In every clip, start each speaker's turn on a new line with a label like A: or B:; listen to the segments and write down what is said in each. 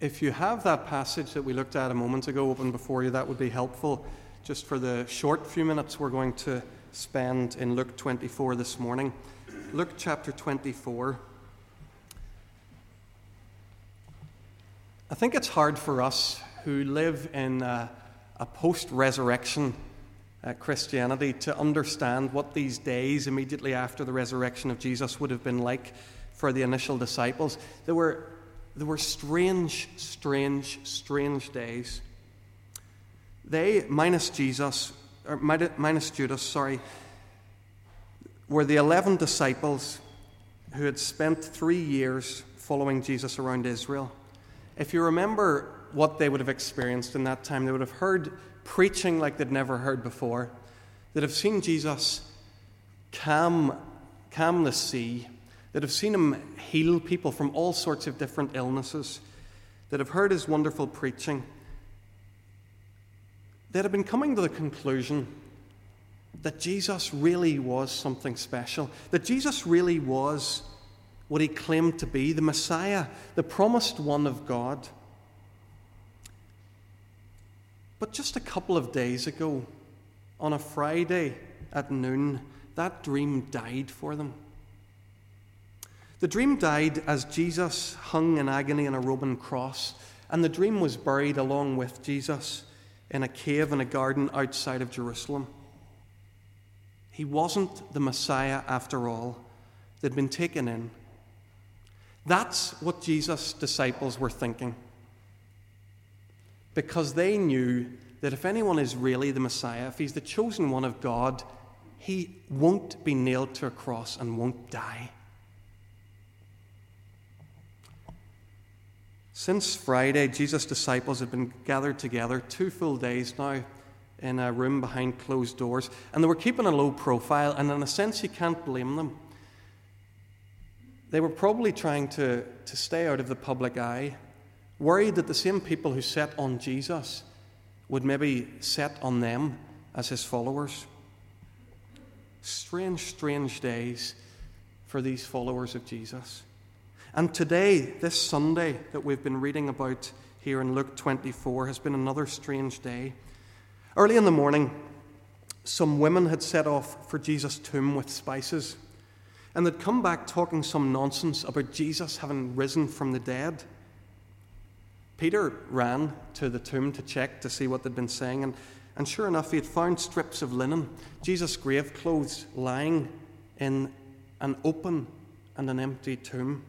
A: If you have that passage that we looked at a moment ago open before you, that would be helpful just for the short few minutes we're going to spend in Luke 24 this morning. Luke chapter 24. I think it's hard for us who live in a, a post resurrection uh, Christianity to understand what these days immediately after the resurrection of Jesus would have been like for the initial disciples. There were, there were strange, strange, strange days. They, minus Jesus, or minus Judas, sorry, were the 11 disciples who had spent three years following Jesus around Israel. If you remember what they would have experienced in that time, they would have heard preaching like they'd never heard before, They'd have seen Jesus calm, calm the sea, that have seen him heal people from all sorts of different illnesses, that have heard his wonderful preaching, that have been coming to the conclusion that Jesus really was something special, that Jesus really was what he claimed to be the Messiah, the promised one of God. But just a couple of days ago, on a Friday at noon, that dream died for them. The dream died as Jesus hung in agony on a Roman cross, and the dream was buried along with Jesus in a cave in a garden outside of Jerusalem. He wasn't the Messiah after all, they'd been taken in. That's what Jesus' disciples were thinking because they knew that if anyone is really the Messiah, if he's the chosen one of God, he won't be nailed to a cross and won't die. Since Friday, Jesus' disciples have been gathered together two full days now in a room behind closed doors, and they were keeping a low profile, and in a sense, you can't blame them. They were probably trying to, to stay out of the public eye worried that the same people who set on Jesus would maybe set on them as his followers. Strange, strange days for these followers of Jesus. And today, this Sunday that we've been reading about here in Luke 24, has been another strange day. Early in the morning, some women had set off for Jesus' tomb with spices, and they'd come back talking some nonsense about Jesus having risen from the dead. Peter ran to the tomb to check to see what they'd been saying, and, and sure enough, he had found strips of linen, Jesus' grave clothes, lying in an open and an empty tomb.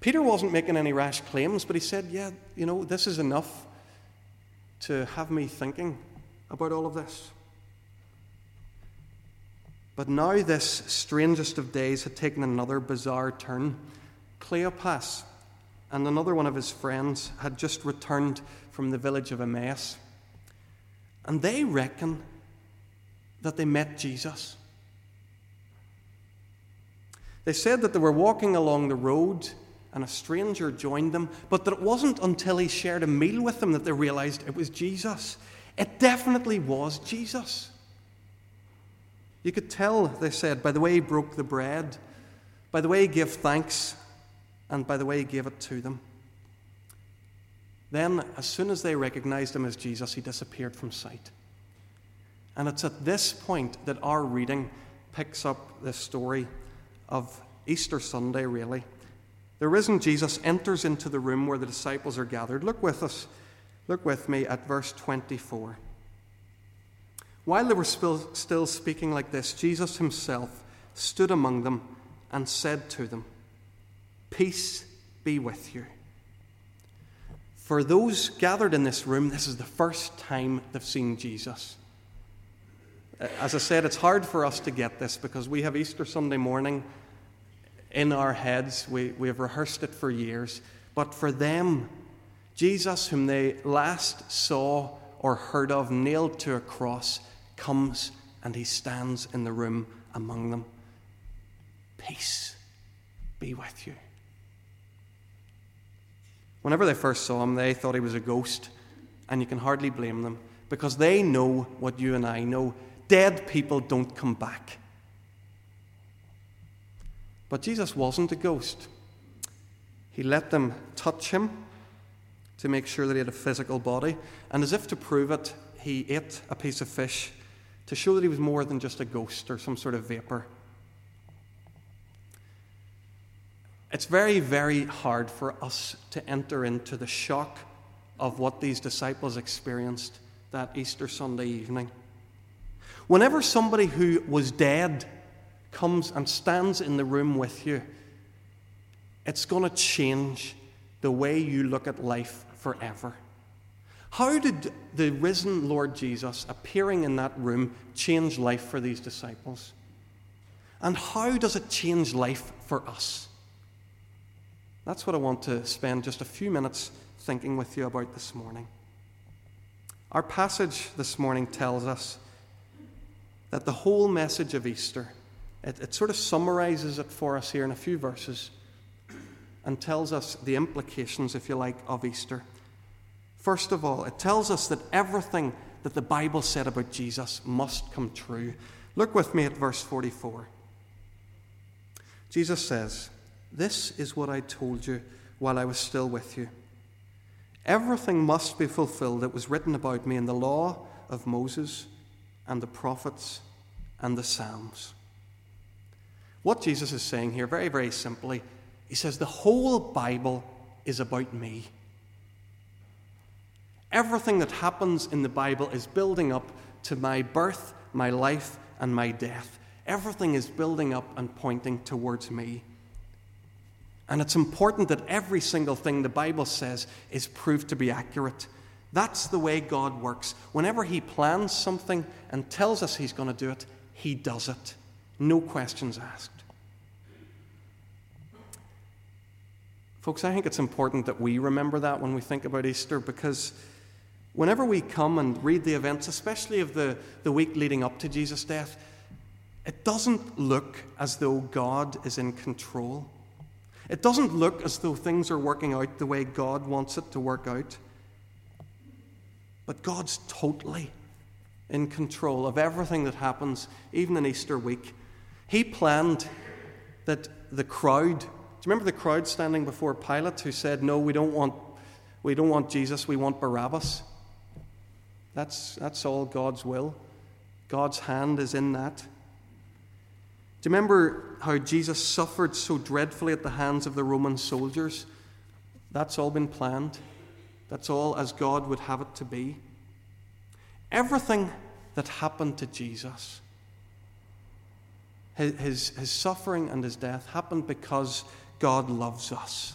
A: Peter wasn't making any rash claims, but he said, Yeah, you know, this is enough to have me thinking about all of this. But now, this strangest of days had taken another bizarre turn. Cleopas, and another one of his friends had just returned from the village of Emmaus. And they reckon that they met Jesus. They said that they were walking along the road and a stranger joined them, but that it wasn't until he shared a meal with them that they realized it was Jesus. It definitely was Jesus. You could tell, they said, by the way he broke the bread, by the way he gave thanks and by the way, he gave it to them. Then, as soon as they recognized him as Jesus, he disappeared from sight. And it's at this point that our reading picks up the story of Easter Sunday, really. The risen Jesus enters into the room where the disciples are gathered. Look with us. Look with me at verse 24. While they were still speaking like this, Jesus himself stood among them and said to them, Peace be with you. For those gathered in this room, this is the first time they've seen Jesus. As I said, it's hard for us to get this because we have Easter Sunday morning in our heads. We, we have rehearsed it for years. But for them, Jesus, whom they last saw or heard of nailed to a cross, comes and he stands in the room among them. Peace be with you. Whenever they first saw him, they thought he was a ghost, and you can hardly blame them because they know what you and I know dead people don't come back. But Jesus wasn't a ghost. He let them touch him to make sure that he had a physical body. And as if to prove it, he ate a piece of fish to show that he was more than just a ghost or some sort of vapor. It's very, very hard for us to enter into the shock of what these disciples experienced that Easter Sunday evening. Whenever somebody who was dead comes and stands in the room with you, it's going to change the way you look at life forever. How did the risen Lord Jesus appearing in that room change life for these disciples? And how does it change life for us? That's what I want to spend just a few minutes thinking with you about this morning. Our passage this morning tells us that the whole message of Easter, it, it sort of summarizes it for us here in a few verses and tells us the implications, if you like, of Easter. First of all, it tells us that everything that the Bible said about Jesus must come true. Look with me at verse 44. Jesus says, This is what I told you while I was still with you. Everything must be fulfilled that was written about me in the law of Moses and the prophets and the Psalms. What Jesus is saying here, very, very simply, he says, The whole Bible is about me. Everything that happens in the Bible is building up to my birth, my life, and my death. Everything is building up and pointing towards me. And it's important that every single thing the Bible says is proved to be accurate. That's the way God works. Whenever He plans something and tells us He's going to do it, He does it. No questions asked. Folks, I think it's important that we remember that when we think about Easter because whenever we come and read the events, especially of the, the week leading up to Jesus' death, it doesn't look as though God is in control. It doesn't look as though things are working out the way God wants it to work out. But God's totally in control of everything that happens, even in Easter week. He planned that the crowd do you remember the crowd standing before Pilate who said, No, we don't want, we don't want Jesus, we want Barabbas? That's, that's all God's will. God's hand is in that. Do you remember how Jesus suffered so dreadfully at the hands of the Roman soldiers? That's all been planned. That's all as God would have it to be. Everything that happened to Jesus, his, his, suffering and his death, happened because God loves us.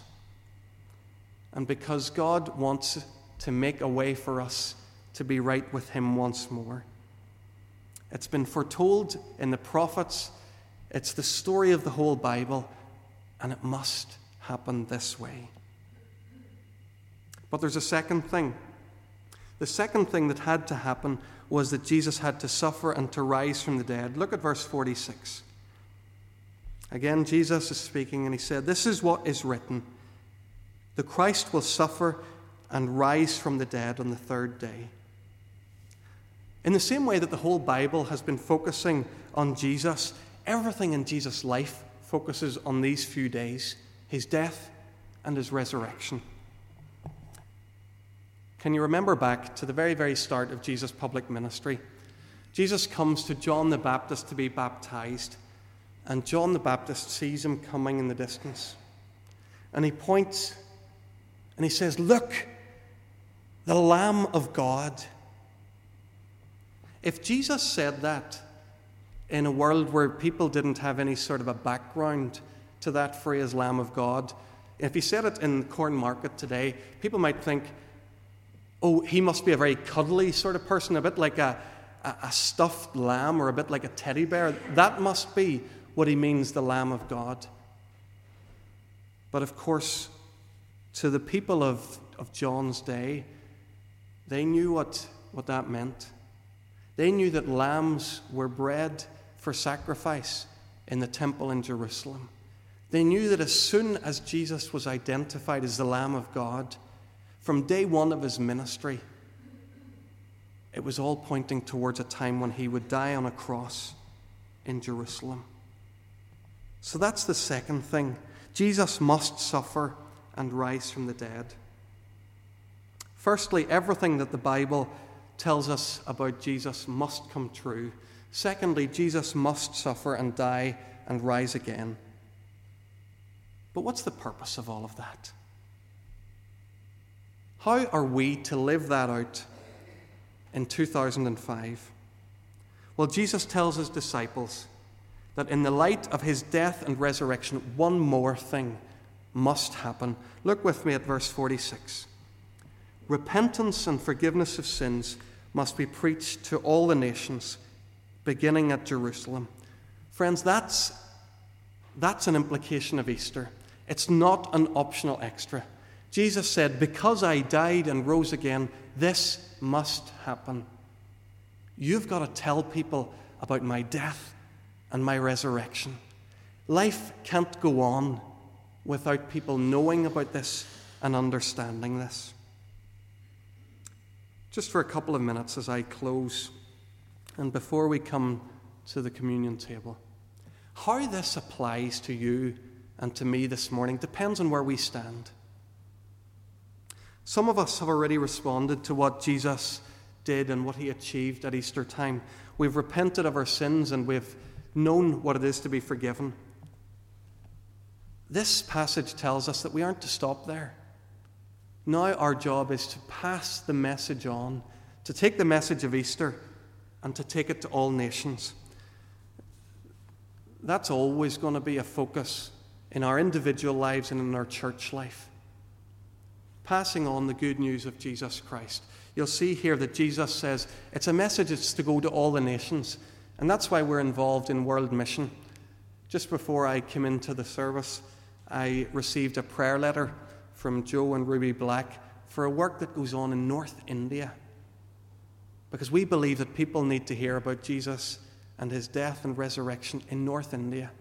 A: And because God wants to make a way for us to be right with Him once more. It's been foretold in the prophets, it's the story of the whole Bible, and it must happen this way. But there's a second thing. The second thing that had to happen was that Jesus had to suffer and to rise from the dead. Look at verse 46. Again, Jesus is speaking, and he said, This is what is written the Christ will suffer and rise from the dead on the third day. In the same way that the whole Bible has been focusing on Jesus, everything in Jesus' life focuses on these few days his death and his resurrection. Can you remember back to the very, very start of Jesus' public ministry? Jesus comes to John the Baptist to be baptized. And John the Baptist sees him coming in the distance. And he points and he says, Look, the Lamb of God. If Jesus said that in a world where people didn't have any sort of a background to that phrase, Lamb of God, if he said it in the corn market today, people might think, oh, he must be a very cuddly sort of person, a bit like a, a, a stuffed lamb or a bit like a teddy bear. That must be what he means, the Lamb of God. But of course, to the people of, of John's day, they knew what, what that meant. They knew that lambs were bred for sacrifice in the temple in Jerusalem. They knew that as soon as Jesus was identified as the Lamb of God, from day one of his ministry, it was all pointing towards a time when he would die on a cross in Jerusalem. So that's the second thing. Jesus must suffer and rise from the dead. Firstly, everything that the Bible tells us about Jesus must come true. Secondly, Jesus must suffer and die and rise again. But what's the purpose of all of that? How are we to live that out in 2005? Well, Jesus tells his disciples that in the light of his death and resurrection, one more thing must happen. Look with me at verse 46. Repentance and forgiveness of sins must be preached to all the nations, beginning at Jerusalem. Friends, that's, that's an implication of Easter. It's not an optional extra. Jesus said, Because I died and rose again, this must happen. You've got to tell people about my death and my resurrection. Life can't go on without people knowing about this and understanding this. Just for a couple of minutes as I close, and before we come to the communion table, how this applies to you and to me this morning depends on where we stand. Some of us have already responded to what Jesus did and what he achieved at Easter time. We've repented of our sins and we've known what it is to be forgiven. This passage tells us that we aren't to stop there. Now, our job is to pass the message on, to take the message of Easter and to take it to all nations. That's always going to be a focus in our individual lives and in our church life. Passing on the good news of Jesus Christ. You'll see here that Jesus says it's a message that's to go to all the nations. And that's why we're involved in world mission. Just before I came into the service, I received a prayer letter from Joe and Ruby Black for a work that goes on in North India. Because we believe that people need to hear about Jesus and his death and resurrection in North India.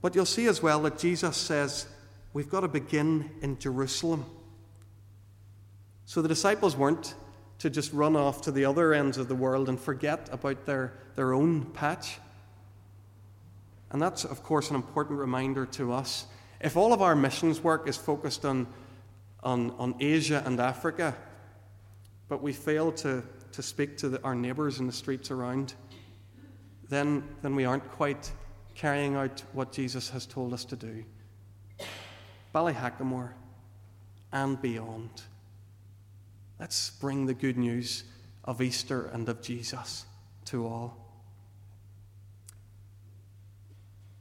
A: But you'll see as well that Jesus says we've got to begin in Jerusalem. So the disciples weren't to just run off to the other ends of the world and forget about their, their own patch. And that's, of course, an important reminder to us. If all of our missions work is focused on, on, on Asia and Africa, but we fail to, to speak to the, our neighbours in the streets around, then, then we aren't quite carrying out what Jesus has told us to do. Ballyhackamore and beyond. Let's bring the good news of Easter and of Jesus to all.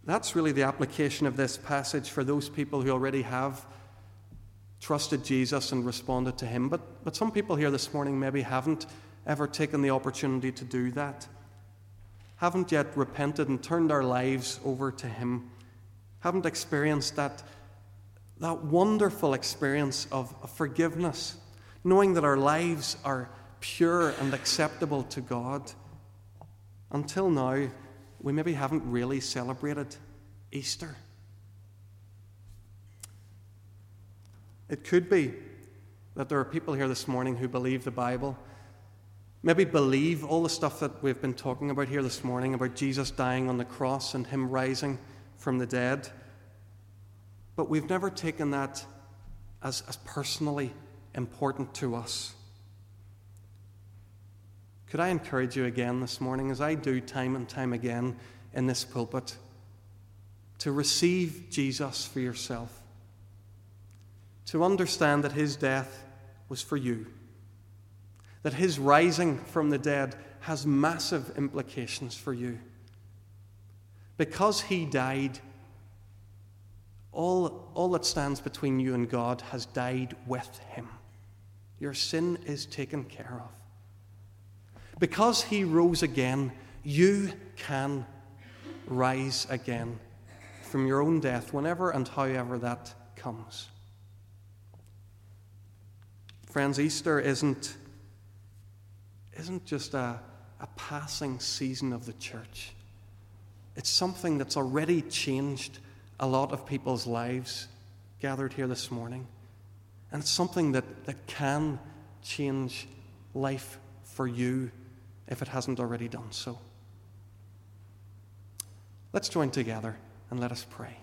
A: That's really the application of this passage for those people who already have trusted Jesus and responded to Him. But, but some people here this morning maybe haven't ever taken the opportunity to do that, haven't yet repented and turned our lives over to Him, haven't experienced that, that wonderful experience of, of forgiveness knowing that our lives are pure and acceptable to God. Until now, we maybe haven't really celebrated Easter. It could be that there are people here this morning who believe the Bible, maybe believe all the stuff that we've been talking about here this morning about Jesus dying on the cross and Him rising from the dead. But we've never taken that as, as personally important to us. Could I encourage you again this morning, as I do time and time again in this pulpit, to receive Jesus for yourself, to understand that his death was for you, that his rising from the dead has massive implications for you. Because he died, all, all that stands between you and God has died with him. Your sin is taken care of. Because he rose again, you can rise again from your own death whenever and however that comes. Friends, Easter isn't, isn't just a, a passing season of the church. It's something that's already changed a lot of people's lives gathered here this morning. And it's something that, that can change life for you if it hasn't already done so. Let's join together and let us pray.